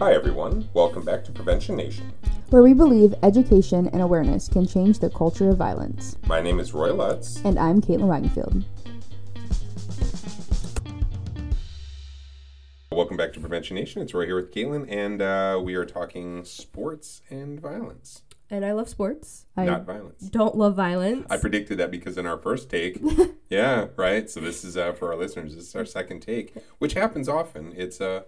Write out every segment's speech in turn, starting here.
Hi, everyone. Welcome back to Prevention Nation. where we believe education and awareness can change the culture of violence. My name is Roy Lutz. And I'm Caitlyn Wagenfield. Welcome back to Prevention Nation. It's Roy here with Caitlyn, and uh, we are talking sports and violence, and I love sports. not I violence. don't love violence. I predicted that because in our first take, yeah, right. So this is uh, for our listeners. This is our second take, which happens often. It's uh,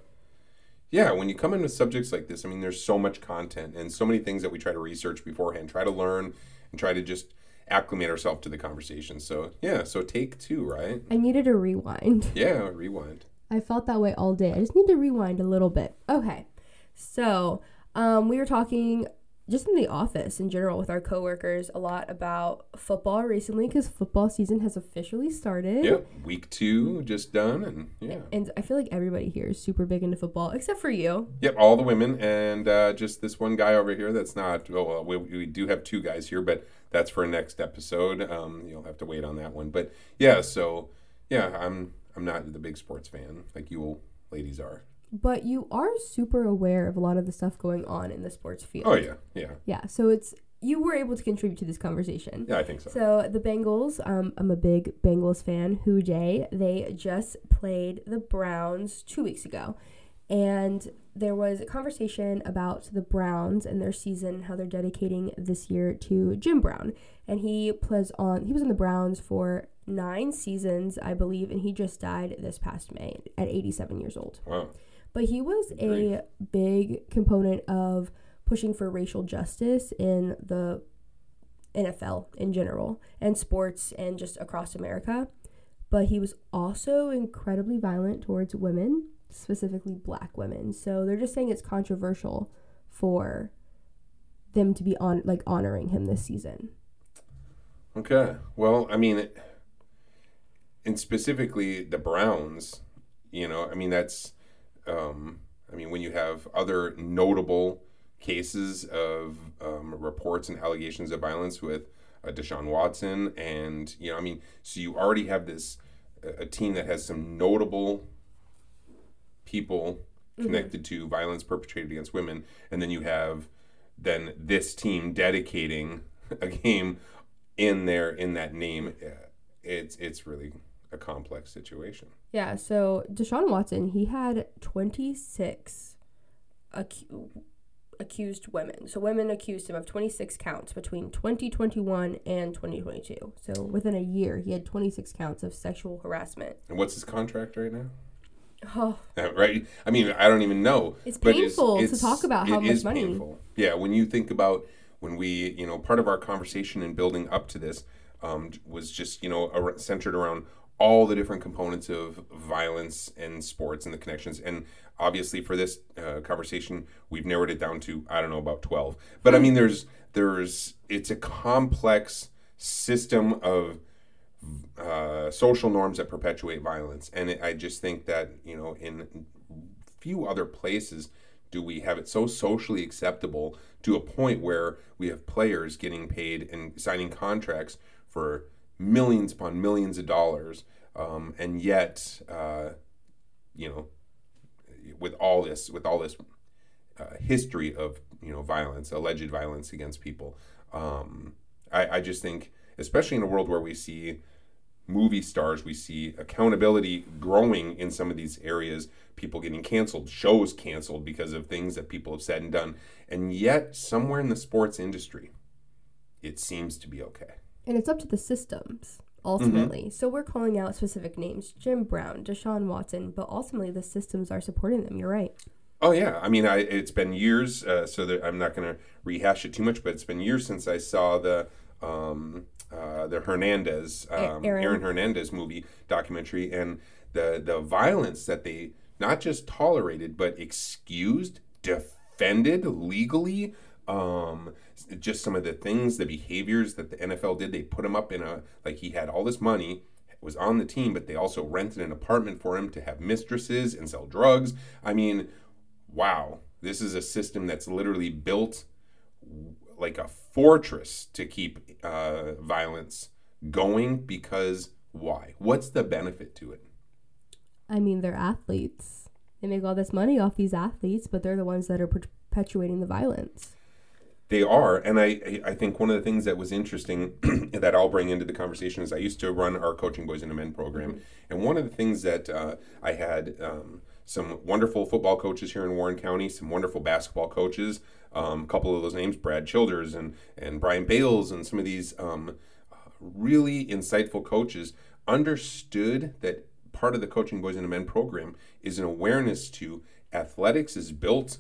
yeah, when you come in with subjects like this, I mean, there's so much content and so many things that we try to research beforehand, try to learn, and try to just acclimate ourselves to the conversation. So yeah, so take two, right? I needed a rewind. Yeah, rewind. I felt that way all day. I just need to rewind a little bit. Okay. So, um, we were talking just in the office in general with our coworkers a lot about football recently because football season has officially started. Yep, week two just done, and yeah. And I feel like everybody here is super big into football, except for you. Yep, all the women and uh, just this one guy over here. That's not. Oh, well, we, we do have two guys here, but that's for next episode. Um, you'll have to wait on that one. But yeah, so yeah, I'm I'm not the big sports fan like you ladies are. But you are super aware of a lot of the stuff going on in the sports field. Oh yeah, yeah, Yeah. So it's you were able to contribute to this conversation. yeah. I think so. So the Bengals, um, I'm a big Bengals fan. Who Dey? They just played the Browns two weeks ago, and there was a conversation about the Browns and their season, how they're dedicating this year to Jim Brown, and he plays on. He was in the Browns for nine seasons, I believe, and he just died this past May at 87 years old. Wow. But he was a big component of pushing for racial justice in the NFL in general and sports and just across America. But he was also incredibly violent towards women, specifically black women. So they're just saying it's controversial for them to be on like honoring him this season. Okay. Well, I mean, it- and specifically the Browns, you know, I mean, that's, um, I mean, when you have other notable cases of um, reports and allegations of violence with uh, Deshaun Watson, and, you know, I mean, so you already have this, a a team that has some notable people connected to violence perpetrated against women, and then you have then this team dedicating a game in there in that name. Uh, it's it's really a complex situation Yeah, so Deshaun Watson, he had 26 acu- accused women. So women accused him of 26 counts between 2021 and 2022. So within a year, he had 26 counts of sexual harassment. and what's his contract right now Oh, right i mean i don't even know It's painful to talk about how much is money- painful. yeah when you think about when we you know part of our conversation and building up to this um, was just you know centered around all the different components of violence and sports and the connections and obviously for this uh, conversation we've narrowed it down to i don't know about 12 but i mean there's there's it's a complex system of uh, social norms that perpetuate violence. And it, I just think that, you know, in few other places do we have it so socially acceptable to a point where we have players getting paid and signing contracts for millions upon millions of dollars. Um, and yet, uh, you know, with all this, with all this uh, history of you know violence, alleged violence against people. Um, I, I just think, especially in a world where we see movie stars, we see accountability growing in some of these areas. People getting canceled, shows canceled because of things that people have said and done, and yet somewhere in the sports industry, it seems to be okay. And it's up to the systems ultimately. So we're calling out specific names Jim Brown, Deshaun Watson, but ultimately the systems are supporting them. You're right. Oh yeah, I mean, I it's been years, uh, so that I'm not going to rehash it too much, but it's been years since I saw the um, uh, the Hernandez um, Aaron. Aaron Hernandez movie documentary, and the the violence that they not just tolerated but excused, defended legally. Um, just some of the things, the behaviors that the NFL did. They put him up in a like he had all this money, was on the team, but they also rented an apartment for him to have mistresses and sell drugs. I mean, wow, this is a system that's literally built like a fortress to keep uh, violence going because why? What's the benefit to it? I mean, they're athletes. they make all this money off these athletes, but they're the ones that are perpetuating the violence. They are, and I I think one of the things that was interesting that I'll bring into the conversation is I used to run our coaching boys and men program, and one of the things that uh, I had um, some wonderful football coaches here in Warren County, some wonderful basketball coaches, um, a couple of those names, Brad Childers and and Brian Bales, and some of these um, really insightful coaches understood that part of the coaching boys and men program is an awareness to athletics is built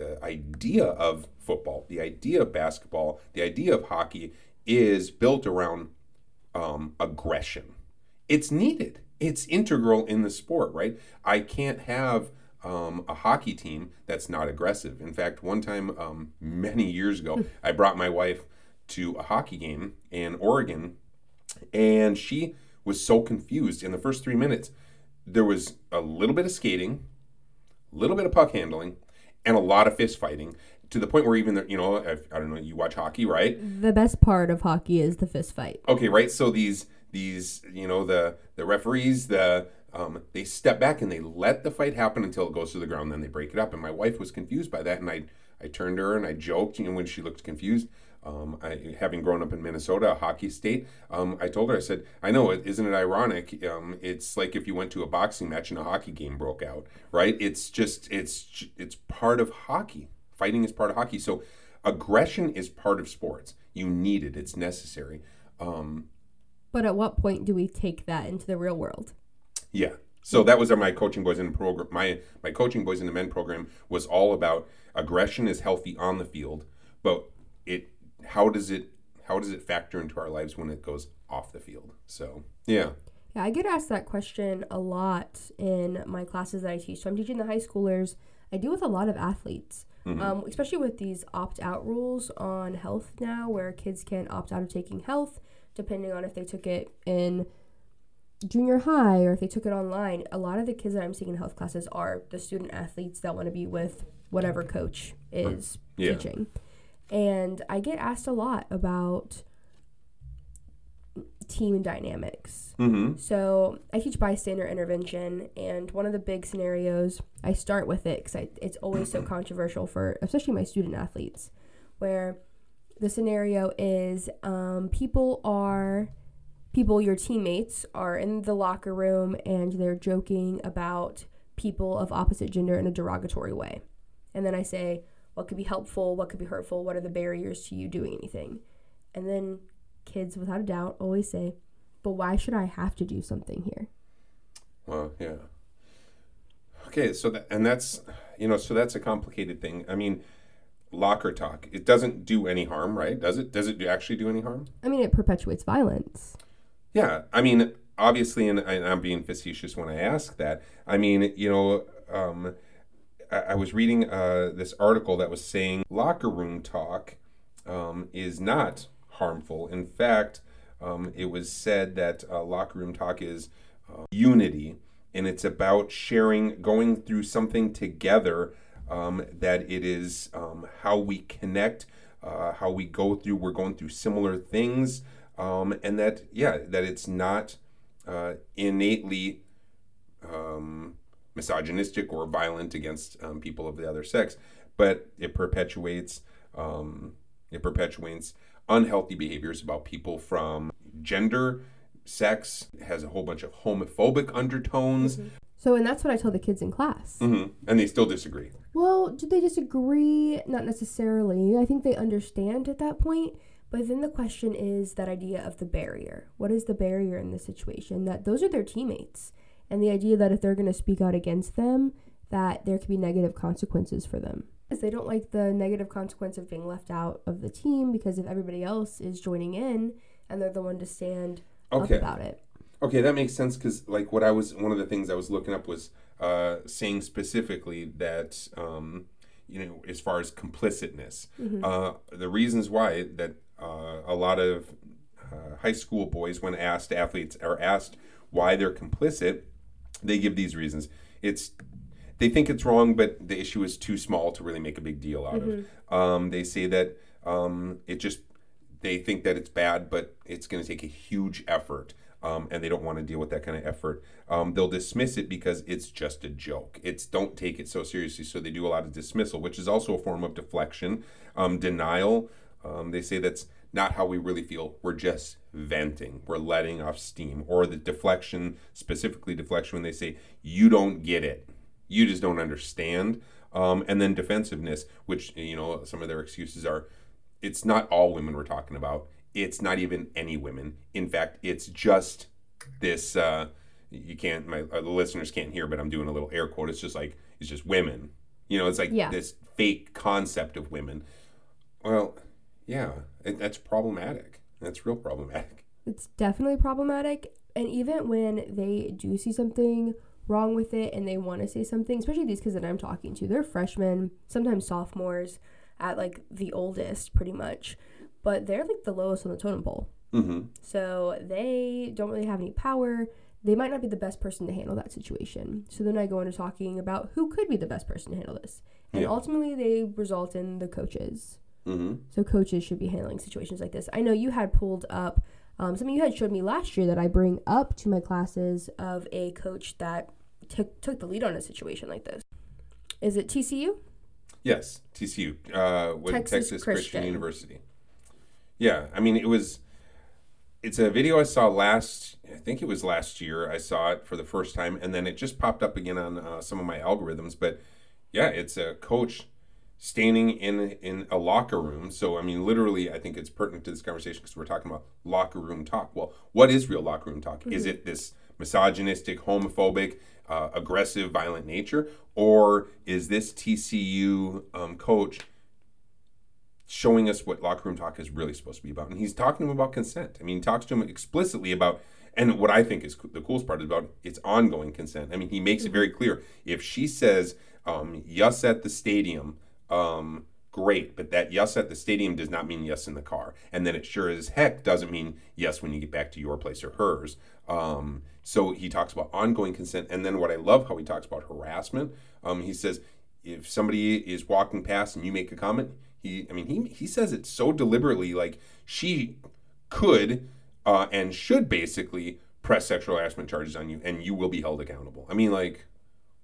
the idea of football, the idea of basketball, the idea of hockey is built around um, aggression. It's needed. It's integral in the sport, right? I can't have um, a hockey team that's not aggressive. In fact, one time, um, many years ago, I brought my wife to a hockey game in Oregon, and she was so confused. In the first three minutes, there was a little bit of skating, a little bit of puck handling, and a lot of fist fighting to the point where even the, you know I don't know you watch hockey right? The best part of hockey is the fist fight. Okay right? So these these you know the the referees the um, they step back and they let the fight happen until it goes to the ground then they break it up. And my wife was confused by that and I I turned to her and I joked you know when she looked confused um, I, having grown up in Minnesota, a hockey state, um, I told her, I said, I know, isn't it ironic? Um, it's like if you went to a boxing match and a hockey game broke out, right? It's just, it's, it's part of hockey. Fighting is part of hockey. So aggression is part of sports. You need it. It's necessary. Um, but at what point do we take that into the real world? Yeah. So that was my coaching boys in the program. My my coaching boys in the men program was all about aggression is healthy on the field, but it how does it how does it factor into our lives when it goes off the field? So yeah. Yeah, I get asked that question a lot in my classes that I teach. So I'm teaching the high schoolers. I deal with a lot of athletes, mm-hmm. um, especially with these opt out rules on health now, where kids can opt out of taking health depending on if they took it in junior high or if they took it online. A lot of the kids that I'm seeing in health classes are the student athletes that want to be with whatever coach is yeah. teaching. And I get asked a lot about team dynamics. Mm-hmm. So I teach bystander intervention, and one of the big scenarios I start with it because it's always so controversial for especially my student athletes, where the scenario is um, people are people your teammates are in the locker room and they're joking about people of opposite gender in a derogatory way, and then I say, what could be helpful, what could be hurtful, what are the barriers to you doing anything. And then kids, without a doubt, always say, but why should I have to do something here? Well, yeah. Okay, so that, and that's, you know, so that's a complicated thing. I mean, locker talk, it doesn't do any harm, right? Does it? Does it actually do any harm? I mean, it perpetuates violence. Yeah, I mean, obviously, and, and I'm being facetious when I ask that. I mean, you know, um, I, was reading uh, this article that was saying locker room talk um, is not harmful. In fact, um, it was said that uh, locker room talk is uh, unity, and it's about sharing, going through something together. Um, that it is um, how we connect, uh, how we go through. We're going through similar things, um, and that yeah, that it's not uh, innately misogynistic or violent against um, people of the other sex, but it perpetuates um, it perpetuates unhealthy behaviors about people from gender, sex, has a whole bunch of homophobic undertones. Mm-hmm. So, and that's what I tell the kids in class. Mm-hmm. And they still disagree. Well, do they disagree? Not necessarily. I think they understand at that point. But then the question is that idea of the barrier. What is the barrier in this situation? That those are their teammates and the idea that if they're going to speak out against them, that there could be negative consequences for them. Because they don't like the negative consequence of being left out of the team because if everybody else is joining in and they're the one to stand okay. up about it. Okay, that makes sense because like what I was one of the things I was looking up was uh, saying specifically that um, you know as far as complicitness, mm-hmm. uh, the reasons why that uh, a lot of uh, high school boys, when asked athletes are asked why they're complicit, they give these reasons. It's they think it's wrong, but the issue is too small to really make a big deal out mm-hmm. of. Um, they say that um, it just they think that it's bad, but it's going to take a huge effort. um, and they don't want to deal with that kind of effort. Um, they'll dismiss it because it's just a joke. It's don't take it so seriously. So they do a lot of dismissal, which is also a form of deflection, um, denial. Um, they say that's not how we really feel. We're just venting. We're letting off steam. Or the deflection, specifically deflection, when they say you don't get it, you just don't understand. Um, and then defensiveness, which you know some of their excuses are, it's not all women we're talking about it's not even any women. In fact, it's just this. Uh, you can't. My uh, the listeners can't hear, but I'm doing a little air quote. It's just like it's just women. You know, it's like Yeah. this fake concept of women. Well, yeah, it, that's problematic. That's real problematic. It's definitely problematic. And even when they do see something wrong with it and they want to say something, especially these kids that I'm talking to, they're freshmen, sometimes sophomores at like the oldest, pretty much. But they're like the lowest on the totem pole. Mm-hmm. So they don't really have any power. They might not be the best person to handle that situation. So then I go into talking about who could be the best person to handle this. And Yeah. ultimately, they result in the coaches. Mm-hmm. So coaches should be handling situations like this. I know you had pulled up um, something you had showed me last year that I bring up to my classes of a coach that took took the lead on a situation like this. Is it TCU? Yes, TCU, uh, with Texas Texas, Christian. Christian. University. Yeah, I mean, it was. It's a video I saw last. I think it was last year. I saw it for the first time, and then it just popped up again on uh, some of my algorithms. But yeah, it's a coach standing in in a locker room. So I mean, literally, I think it's pertinent to this conversation because we're talking about locker room talk. Well, what is real locker room talk? Is it this misogynistic, homophobic, uh, aggressive, violent nature, or is this TCU um, coach showing us what locker room talk is really supposed to be about? And he's talking to him about consent. I mean, he talks to him explicitly about. And what I think is the coolest part is about it's ongoing consent. I mean, he makes it very clear. If she says um, yes at the stadium, um, great, but that yes at the stadium does not mean yes in the car. And then it sure as heck doesn't mean yes when you get back to your place or hers. Um, so he talks about ongoing consent. And then what I love how he talks about harassment. Um, he says if somebody is walking past and you make a comment, he, I mean, he, he says it so deliberately, like she could uh, and should basically press sexual harassment charges on you and you will be held accountable. I mean, like,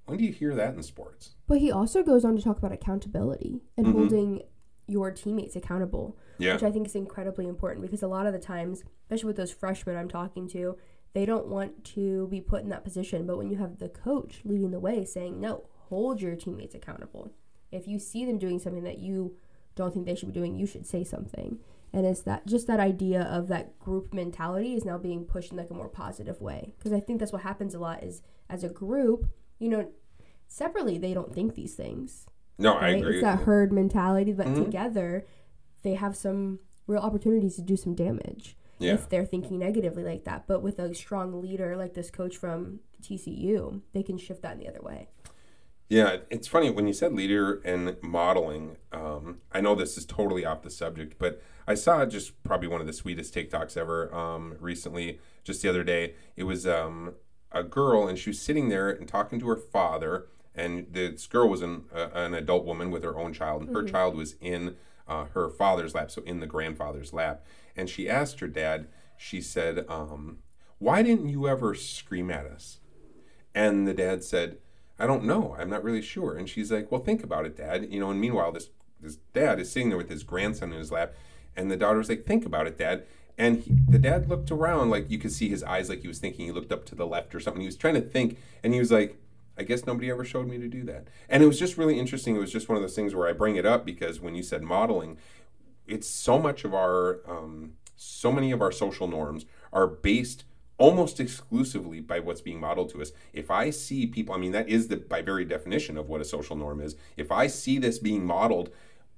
when do you hear that in sports? But he also goes on to talk about accountability and Mhm. holding your teammates accountable, Yeah. which I think is incredibly important because a lot of the times, especially with those freshmen I'm talking to, they don't want to be put in that position. But when you have the coach leading the way saying, no, hold your teammates accountable. If you see them doing something that you don't think they should be doing, you should say something. And it's that just that idea of that group mentality is now being pushed in like a more positive way. Because I think that's what happens a lot is as a group, you know, separately they don't think these things. No, I agree. It's that herd mentality, but Mhm. together they have some real opportunities to do some damage Yeah. if they're thinking negatively like that. But with a strong leader like this coach from TCU, they can shift that in the other way. Yeah, it's funny when you said leader and modeling. Um, I know this is totally off the subject, but I saw just probably one of the sweetest TikToks ever um, recently, just the other day. It was um, a girl, and she was sitting there and talking to her father. And this girl was an, uh, an adult woman with her own child, and her child was in uh, her father's lap, so in the grandfather's lap. And she asked her dad, she said, um, Why didn't you ever scream at us? And the dad said, I don't know. I'm not really sure. And she's like, Well, think about it, Dad. You know, and meanwhile, this this dad is sitting there with his grandson in his lap, and the daughter was like, Think about it, Dad. And he, the dad looked around, like you could see his eyes, like he was thinking. He looked up to the left or something. He was trying to think, and he was like, I guess nobody ever showed me to do that. And it was just really interesting. It was just one of those things where I bring it up because when you said modeling, it's so much of our um, so many of our social norms are based almost exclusively by what's being modeled to us if i see people i mean that is the by very definition of what a social norm is if i see this being modeled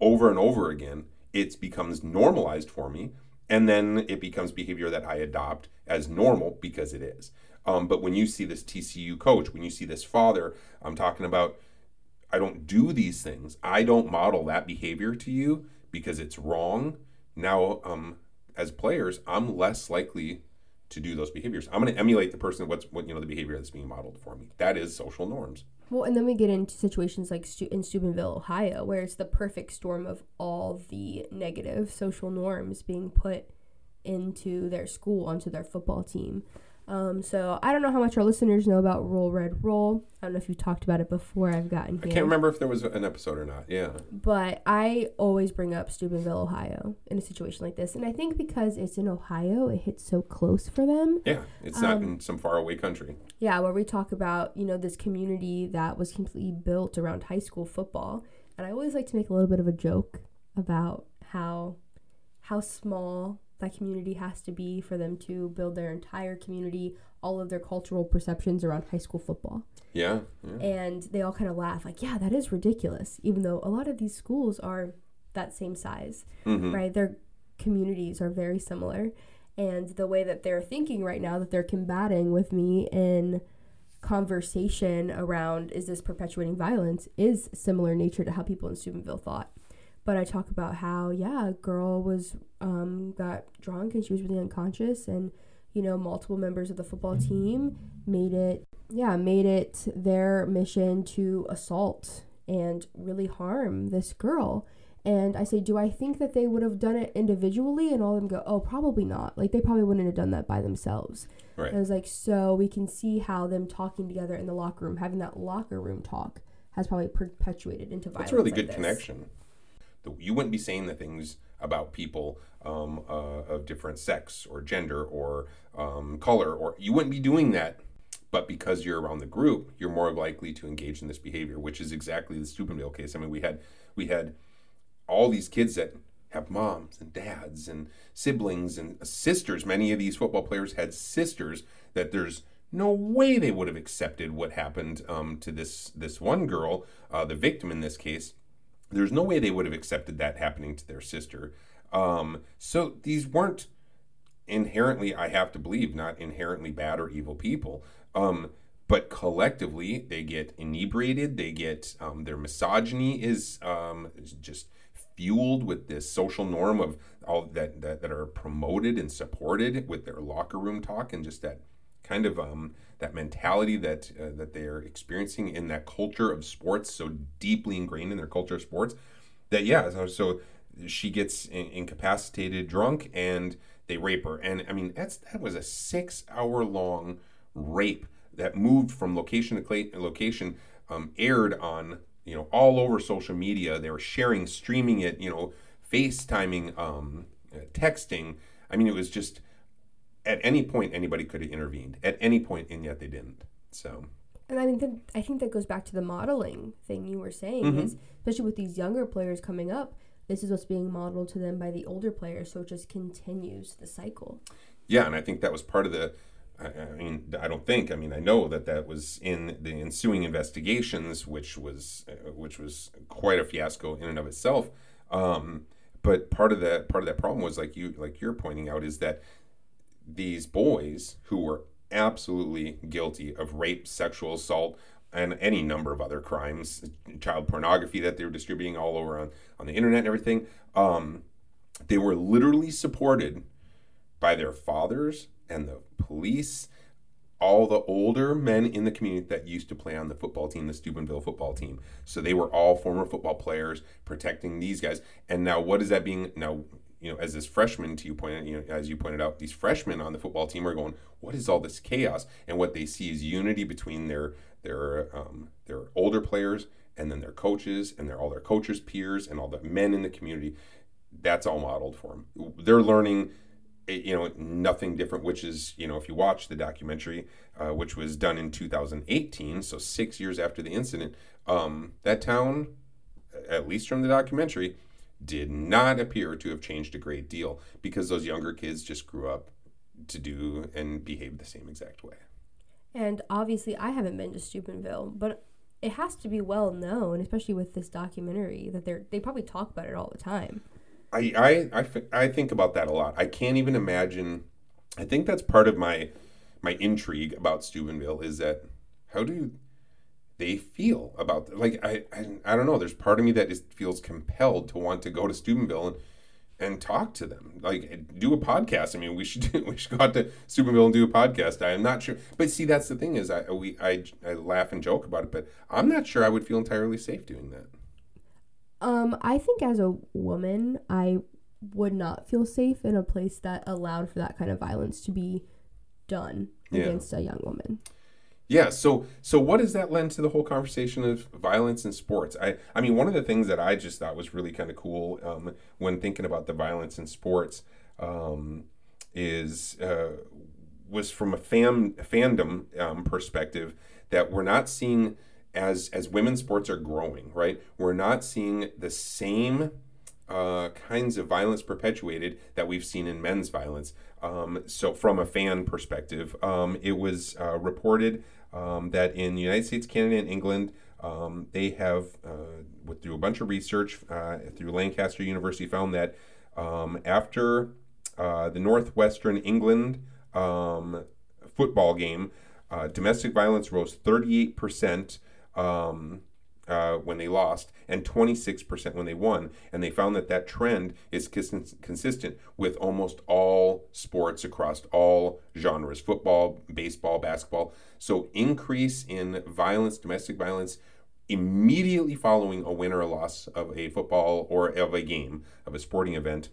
over and over again it becomes normalized for me and then it becomes behavior that i adopt as normal because it is um, but when you see this tcu coach when you see this father i'm talking about I don't do these things. I don't model that behavior to you because it's wrong. Now, um, as players, I'm less likely to do those behaviors. I'm going to emulate the person what's what you know the behavior that's being modeled for me. That is social norms. Well, and then we get into situations like Stu- in Steubenville, Ohio, where it's the perfect storm of all the negative social norms being put into their school, onto their football team. Um, so I don't know how much our listeners know about Roll Red Roll. I don't know if you talked about it before I've gotten I can't remember if there was an episode or not. Yeah. But I always bring up Steubenville, Ohio in a situation like this. And I think because it's in Ohio, it hits so close for them. Yeah. It's not Um, in some faraway country. Yeah, where we talk about, you know, this community that was completely built around high school football. And I always like to make a little bit of a joke about how how small that community has to be for them to build their entire community, all of their cultural perceptions around high school football. Yeah. yeah. And they all kind of laugh like, "Yeah, that is ridiculous." Even though a lot of these schools are that same size Mhm. right? Their communities are very similar. And the way that they're thinking right now, that they're combating with me in conversation around is this perpetuating violence, is similar in nature to how people in Steubenville thought. But I talk about how, yeah, a girl was um, got drunk and she was really unconscious, and you know, multiple members of the football team made it, yeah, made it their mission to assault and really harm this girl. And I say, do I think that they would have done it individually? And all of them go, oh, probably not. Like they probably wouldn't have done that by themselves. Right. And I was like, so we can see how them talking together in the locker room, having that locker room talk, has probably perpetuated into violence. That's a really like good this. connection. The- You wouldn't be saying the things about people um, uh, of different sex or gender or um, color, or you wouldn't be doing that. But because you're around the group, you're more likely to engage in this behavior, which is exactly the Steubenville case. I mean, we had we had all these kids that have moms and dads and siblings and sisters. Many of these football players had sisters that there's no way they would have accepted what happened um, to this this one girl, uh, the victim in this case. There's no way they would have accepted that happening to their sister. Um, so these weren't inherently, I have to believe, not inherently bad or evil people. Um, but collectively, they get inebriated. They get um, their misogyny is, um, is just fueled with this social norm of all that, that that are promoted and supported with their locker room talk and just that kind of um, that mentality that uh, that they're experiencing in that culture of sports, so deeply ingrained in their culture of sports. That yeah, so, so she gets in, incapacitated, drunk, and they rape her. And I mean, that's that was a six-hour-long rape that moved from location to cla- location, um, aired on you know all over social media. They were sharing, streaming it, you know, FaceTiming, um, uh, texting. I mean, it was just at any point anybody could have intervened at any point, and yet they didn't. So And I mean, I think that goes back to the modeling thing you were saying, Mm-hmm. is especially with these younger players coming up, this is what's being modeled to them by the older players, so it just continues the cycle. Yeah, and I think that was part of the. I, I mean, I don't think. I mean, I know that that was in the ensuing investigations, which was uh, which was quite a fiasco in and of itself. Um, but part of that part of that problem was like you like you're pointing out is that these boys who were absolutely guilty of rape, sexual assault, and any number of other crimes, child pornography that they were distributing all over on, on the internet and everything, um, they were literally supported by their fathers and the police, all the older men in the community that used to play on the football team, the Steubenville football team. So they were all former football players protecting these guys. And now, what is that being now? You know, as this freshman, to you pointed, you know, as you pointed out, these freshmen on the football team are going, "What is all this chaos?" And what they see is unity between their their um, their older players and then their coaches and their all their coaches' peers and all the men in the community. That's all modeled for them. They're learning you know nothing different which is you know if you watch the documentary uh, which was done in 2018 so six years after the incident um, that town at least from the documentary did not appear to have changed a great deal because those younger kids just grew up to do and behave the same exact way And obviously, I haven't been to Steubenville, but it has to be well known, especially with this documentary, that they're they probably talk about it all the time. I I I think about that a lot. I can't even imagine. I think that's part of my my intrigue about Steubenville is that how do they feel about like I, I I don't know. There's part of me that is, feels compelled to want to go to Steubenville and and talk to them, like do a podcast. I mean, we should do, we should go out to Steubenville and do a podcast. I am not sure, but see, that's the thing is I we I, I laugh and joke about it, but I'm not sure I would feel entirely safe doing that. Um, I think as a woman, I would not feel safe in a place that allowed for that kind of violence to be done. Yeah. against a young woman. Yeah. So so what does that lend to the whole conversation of violence in sports? I I mean one of the things that I just thought was really kind of cool um, when thinking about the violence in sports um, is uh, was from a fan fandom um, perspective that we're not seeing as as women's sports are growing. Right. We're not seeing the same. Uh, kinds of violence perpetuated that we've seen in men's violence. Um, so, from a fan perspective, um, it was uh, reported um, that in the United States, Canada, and England, um, they have, uh, with, through a bunch of research uh, through Lancaster University, found that um, after uh, the Northwestern England um, football game, uh, domestic violence rose 38%. Um, uh, when they lost and 26% when they won. And they found that that trend is cons- consistent with almost all sports across all genres football, baseball, basketball. So, increase in violence, domestic violence, immediately following a win or a loss of a football or of a game, of a sporting event.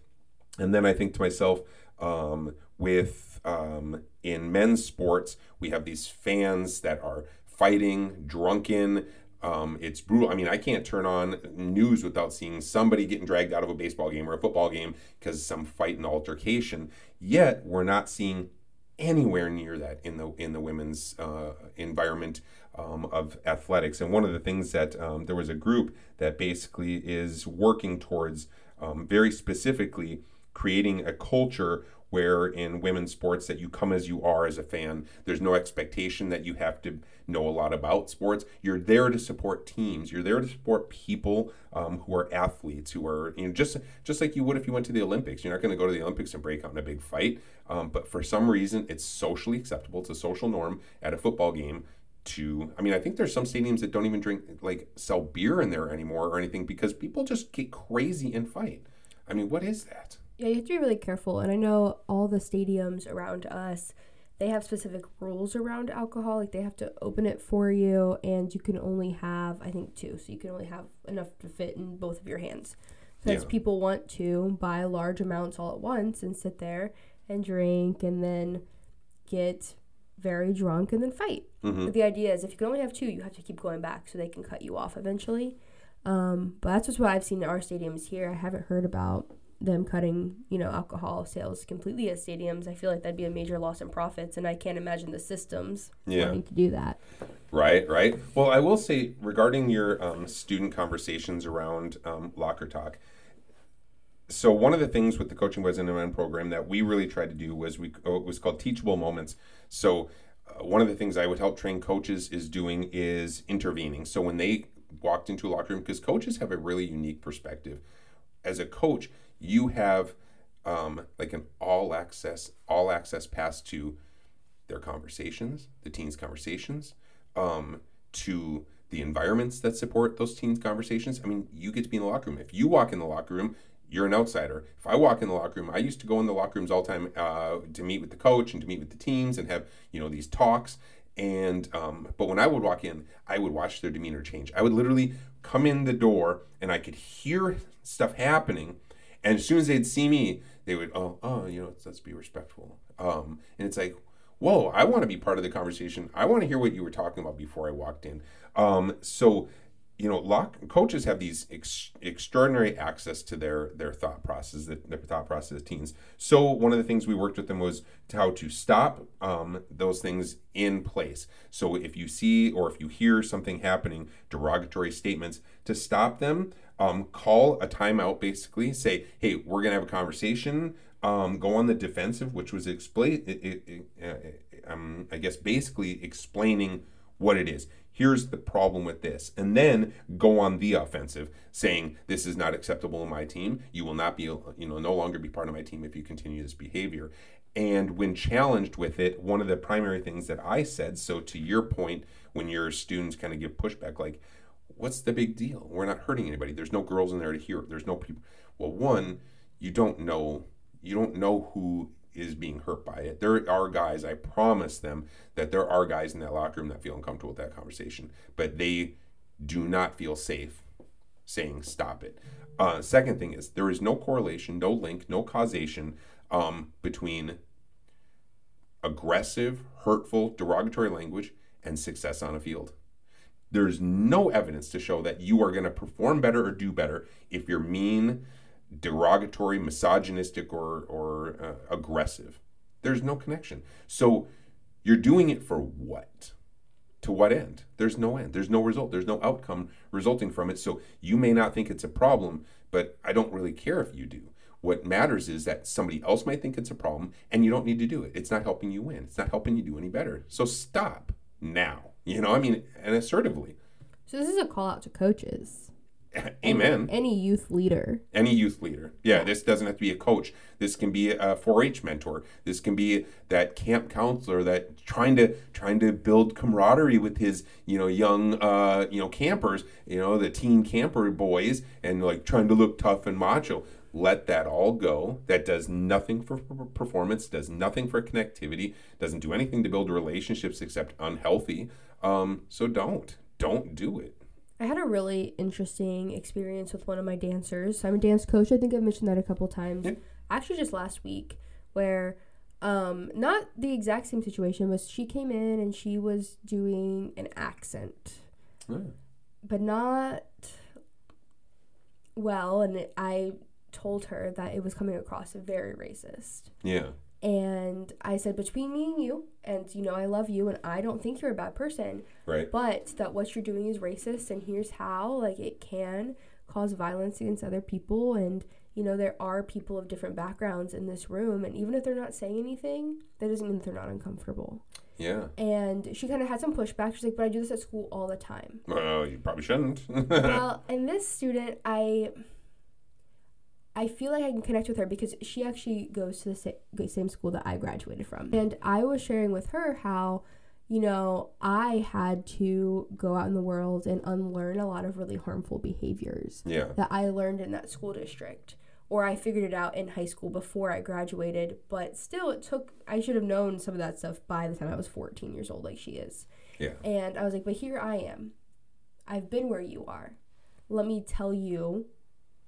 And then I think to myself, um, with um, in men's sports, we have these fans that are fighting, drunken, um, it's brutal. I mean, I can't turn on news without seeing somebody getting dragged out of a baseball game or a football game because some fight and altercation. Yet we're not seeing anywhere near that in the in the women's uh, environment um, of athletics. And one of the things that um, there was a group that basically is working towards um, very specifically creating a culture where in women's sports that you come as you are as a fan. There's no expectation that you have to know a lot about sports. You're there to support teams. You're there to support people um, who are athletes, who are you know just just like you would if you went to the Olympics. You're not going to go to the Olympics and break out in a big fight. Um, but for some reason, it's socially acceptable. It's a social norm at a football game to i mean i think there's some stadiums that don't even drink like sell beer in there anymore or anything because people just get crazy and fight i mean what is that Yeah, you have to be really careful. And I know all the stadiums around us, they have specific rules around alcohol. Like they have to open it for you, and you can only have, I think, two. So you can only have enough to fit in both of your hands. Because Yeah. people want to buy large amounts all at once and sit there and drink and then get very drunk and then fight. Mhm. But the idea is if you can only have two, you have to keep going back so they can cut you off eventually. Um, but that's just what I've seen in our stadiums here. I haven't heard about them cutting, you know, alcohol sales completely at stadiums. I feel like that'd be a major loss in profits, and I can't imagine the systems Yeah. wanting to do that. Right, right. Well, I will say regarding your um, student conversations around um, locker talk. So one of the things with the coaching boys and men program that we really tried to do was we oh, it was called teachable moments. So uh, one of the things I would help train coaches is doing is intervening. So when they walked into a locker room, because coaches have a really unique perspective. As a coach, you have um, like an all access all access pass to their conversations, the teens' conversations, um, to the environments that support those teens' conversations. I mean, you get to be in the locker room. If you walk in the locker room, you're an outsider. If I walk in the locker room, I used to go in the locker rooms all the time uh, to meet with the coach and to meet with the teams and have you know these talks. And um, but when I would walk in, I would watch their demeanor change. I would literally come in the door and I could hear stuff happening. And as soon as they'd see me, they would, oh, oh, you know, let's, let's be respectful. Um, and it's like, whoa, I want to be part of the conversation. I want to hear what you were talking about before I walked in. Um, so, you know, lock, coaches have these ex, extraordinary access to their their thought process, their, thought process teens. So one of the things we worked with them was to how to stop um, those things in place. So if you see or if you hear something happening, derogatory statements, to stop them, um, call a timeout. Basically, say, hey, we're gonna have a conversation. Um, go on the defensive, which was explain. It, it, it, uh, um, I guess basically explaining what it is. Here's the problem with this. And then go on the offensive saying this is not acceptable in my team. You will not be you know no longer be part of my team if you continue this behavior. And when challenged with it, one of the primary things that I said, so to your point, when your students kind of give pushback, like, what's the big deal? We're not hurting anybody. There's no girls in there to hear. There's no people. Well, one, you don't know. You don't know who is being hurt by it. There are guys. I promise them that there are guys in that locker room that feel uncomfortable with that conversation, but they do not feel safe saying stop it. Uh, second thing is there is no correlation, no link, no causation um, between aggressive, hurtful, derogatory language, and success on a field. There's no evidence to show that you are going to perform better or do better if you're mean, derogatory, misogynistic, or, or uh, aggressive. There's no connection. So you're doing it for what? To what end? There's no end. There's no result. There's no outcome resulting from it. So you may not think it's a problem, but I don't really care if you do. What matters is that somebody else might think it's a problem and you don't need to do it. It's not helping you win. It's not helping you do any better. So stop now. You know, I mean, and assertively. So this is a call out to coaches. Amen. Any, any youth leader. Any youth leader. Yeah, this doesn't have to be a coach. This can be a 4-H mentor. This can be that camp counselor that trying to trying to build camaraderie with his, you know, young uh, you know, campers, you know, the teen camper boys and like trying to look tough and macho. Let that all go. That does nothing for performance, does nothing for connectivity, doesn't do anything to build relationships except unhealthy. Um, so don't. Don't do it. I had a really interesting experience with one of my dancers. I'm a dance coach. I think I've mentioned that a couple times. Yeah. Actually, just last week, where um, not the exact same situation, but she came in and she was doing an accent, but not well. And it, I told her that it was coming across very racist. Yeah. And I said, between me and you, and you know, I love you, and I don't think you're a bad person, Right. but that what you're doing is racist, and here's how, like, it can cause violence against other people. And, you know, there are people of different backgrounds in this room, and even if they're not saying anything, that doesn't mean that they're not uncomfortable. Yeah. And she kind of had some pushback. She's like, but I do this at school all the time. Well, you probably shouldn't. well, and this student, I. I feel like I can connect with her because she actually goes to the sa- same school that I graduated from. And I was sharing with her how, you know, I had to go out in the world and unlearn a lot of really harmful behaviors yeah. that I learned in that school district. Or I figured it out in high school before I graduated, but still, it took, I should have known some of that stuff by the time I was 14 years old, like she is. Yeah. And I was like, but here I am. I've been where you are. Let me tell you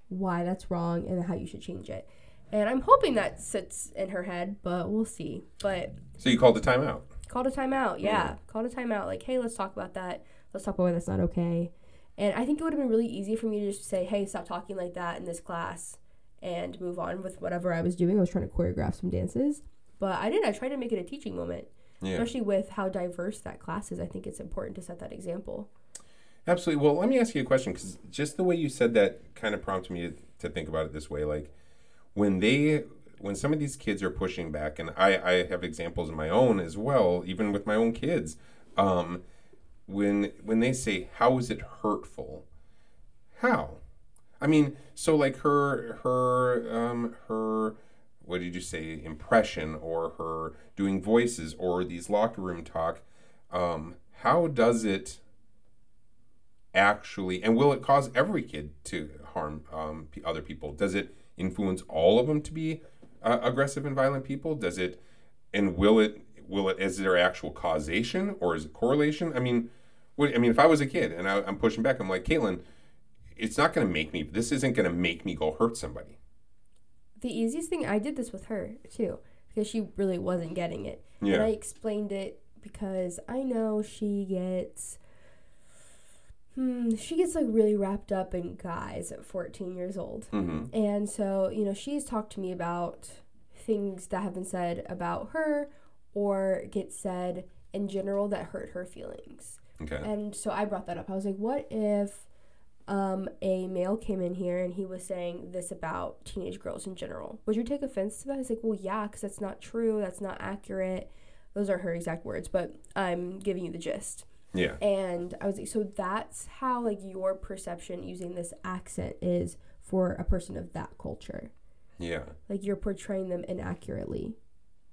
why that's wrong and how you should change it. And I'm hoping that sits in her head, but we'll see. But So you called a timeout. called a timeout, yeah. Called a timeout. Like, hey, let's talk about that. Let's talk about why that's not okay. And I think it would have been really easy for me to just say, hey, stop talking like that in this class and move on with whatever I was doing. I was trying to choreograph some dances. But I didn't. I tried to make it a teaching moment, Yeah. especially with how diverse that class is. I think it's important to set that example. Absolutely. Well, let me ask you a question because just the way you said that kind of prompted me to, to think about it this way. Like when they, when some of these kids are pushing back, and I, I have examples of my own as well, even with my own kids. Um, when when they say, "How is it hurtful?" How? I mean, so like her her um her what did you say impression or her doing voices or these locker room talk um how does it actually and will it cause every kid to harm um, other people does it influence all of them to be uh, aggressive and violent people does it and will it will it is there actual causation or is it correlation i mean what, i mean if i was a kid and I, i'm pushing back i'm like caitlyn it's not going to make me this isn't going to make me go hurt somebody The easiest thing, I did this with her too, because she really wasn't getting it. And I explained it because I know she gets. She gets like really wrapped up in guys at 14 years old. mm-hmm. And so, you know, she's talked to me about things that have been said about her or get said in general that hurt her feelings. okay And so I brought that up. I was like, what if um, a male came in here and he was saying this about teenage girls in general? Would you take offense to that? He's like, well, yeah, because that's not true. That's not accurate. Those are her exact words, but I'm giving you the gist. Yeah. And I was like, so that's how like your perception using this accent is for a person of that culture. yeah. Like you're portraying them inaccurately,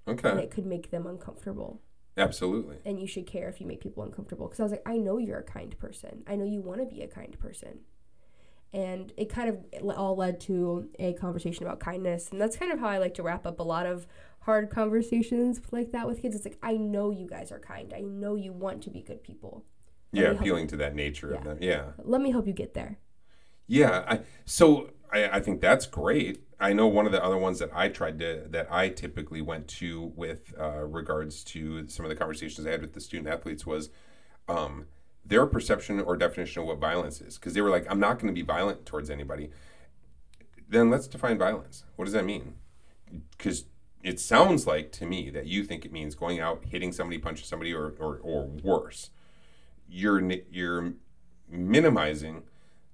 Okay. and it could make them uncomfortable. absolutely. And you should care if you make people uncomfortable. Because i was like i know you're a kind person. I know you want to be a kind person and it kind of all led to a conversation about kindness and that's kind of how i like to wrap up a lot of hard conversations like that with kids. It's like i know you guys are kind. I know you want to be good people. Let yeah appealing to that nature of them. Yeah. Let me help you get there. Yeah. I, so I, I think that's great. I know one of the other ones that I tried to that I typically went to with uh, regards to some of the conversations I had with the student athletes was um, their perception or definition of what violence is because they were like, I'm not going to be violent towards anybody. Then let's define violence. What does that mean? Because it sounds like to me that you think it means going out, hitting somebody, punching somebody, or or, or worse. You're you're minimizing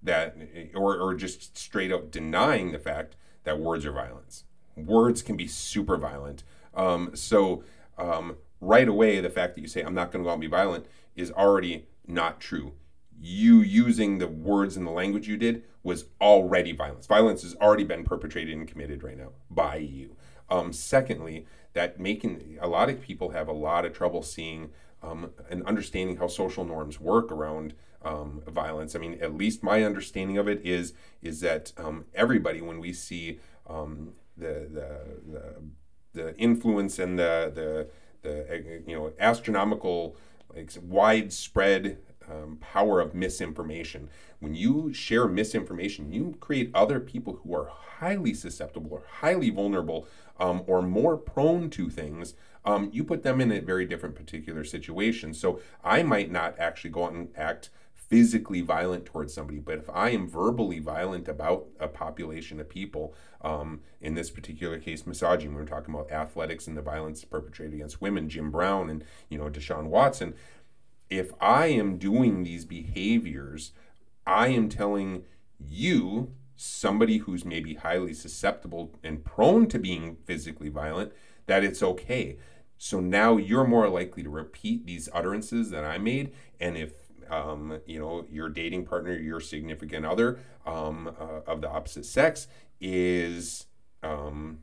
that, or or just straight up denying the fact that words are violence. Words can be super violent. Um, so um, right away, the fact that you say I'm not going to go out and be violent is already not true. You using the words and the language you did was already violence. Violence has already been perpetrated and committed right now by you. Um, secondly, that making a lot of people have a lot of trouble seeing um, and understanding how social norms work around um, violence. I mean, at least my understanding of it is is that um, everybody, when we see um, the, the, the the influence and the the the you know astronomical widespread um, power of misinformation. When you share misinformation, you create other people who are highly susceptible or highly vulnerable um, or more prone to things. Um, you put them in a very different particular situation. So I might not actually go out and act physically violent towards somebody, but if I am verbally violent about a population of people, um, in this particular case, misogyny, we are talking about athletics and the violence perpetrated against women, Jim Brown and you know Deshaun Watson. If I am doing these behaviors, I am telling you, somebody who's maybe highly susceptible and prone to being physically violent, that it's okay. So now you're more likely to repeat these utterances that I made. And if um, you know, your dating partner, your significant other um, uh, of the opposite sex is um,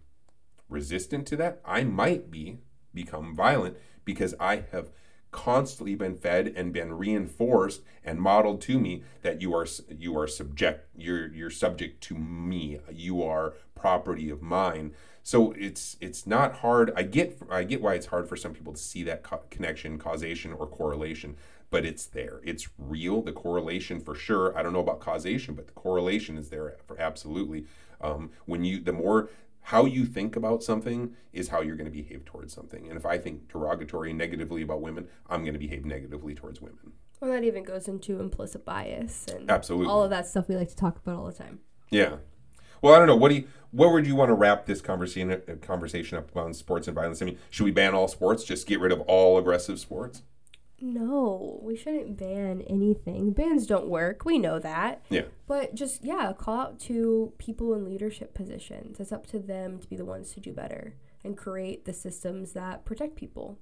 resistant to that, I might be become violent because I have constantly been fed and been reinforced and modeled to me that you are you are subject you're you're subject to me. You are property of mine. So it's it's not hard. I get i get why it's hard for some people to see that co- connection causation or correlation but it's there. It's real. The correlation for sure. I don't know about causation, but the correlation is there for absolutely. Um, when you, the more how you think about something is how you're going to behave towards something. And if I think derogatory negatively about women, I'm going to behave negatively towards women. Well, that even goes into implicit bias and absolutely all of that stuff we like to talk about all the time. Yeah. Well, I don't know. What do you? Where would you want to wrap this conversation conversation up on sports and violence? I mean, should we ban all sports? Just get rid of all aggressive sports? No, we shouldn't ban anything. Bans don't work. We know that. Yeah. But just, yeah, call out to people in leadership positions. It's up to them to be the ones to do better and create the systems that protect people.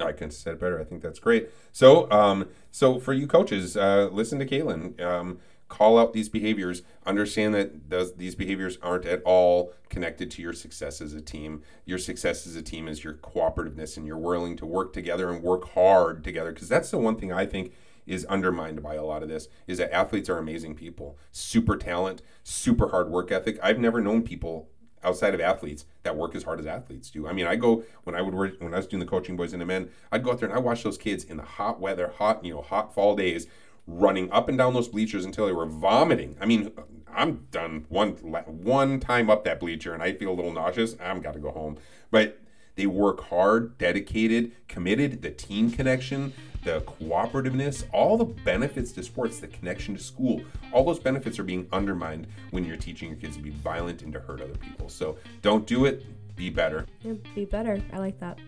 I can say it better. I think that's great. So, um, so for you coaches, uh, listen to Caitlyn. Um, call out these behaviors understand that those, these behaviors aren't at all connected to your success as a team. Your success as a team is your cooperativeness and you're willing to work together and work hard together because that's the one thing i think is undermined by a lot of this is that athletes are amazing people. Super talent super hard work ethic. I've never known people outside of athletes that work as hard as athletes do. I mean, I go when I would work when I was doing the coaching boys and the men, I'd go out there and I watch those kids in the hot weather, hot you know, hot fall days running up and down those bleachers until they were vomiting. I mean, I'm done one one time up that bleacher and I feel a little nauseous. I'm got to go home. But they work hard, dedicated, committed, the team connection, the cooperativeness, all the benefits to sports, the connection to school, all those benefits are being undermined when you're teaching your kids to be violent and to hurt other people. So don't do it, be better. Yeah, be better. I like that.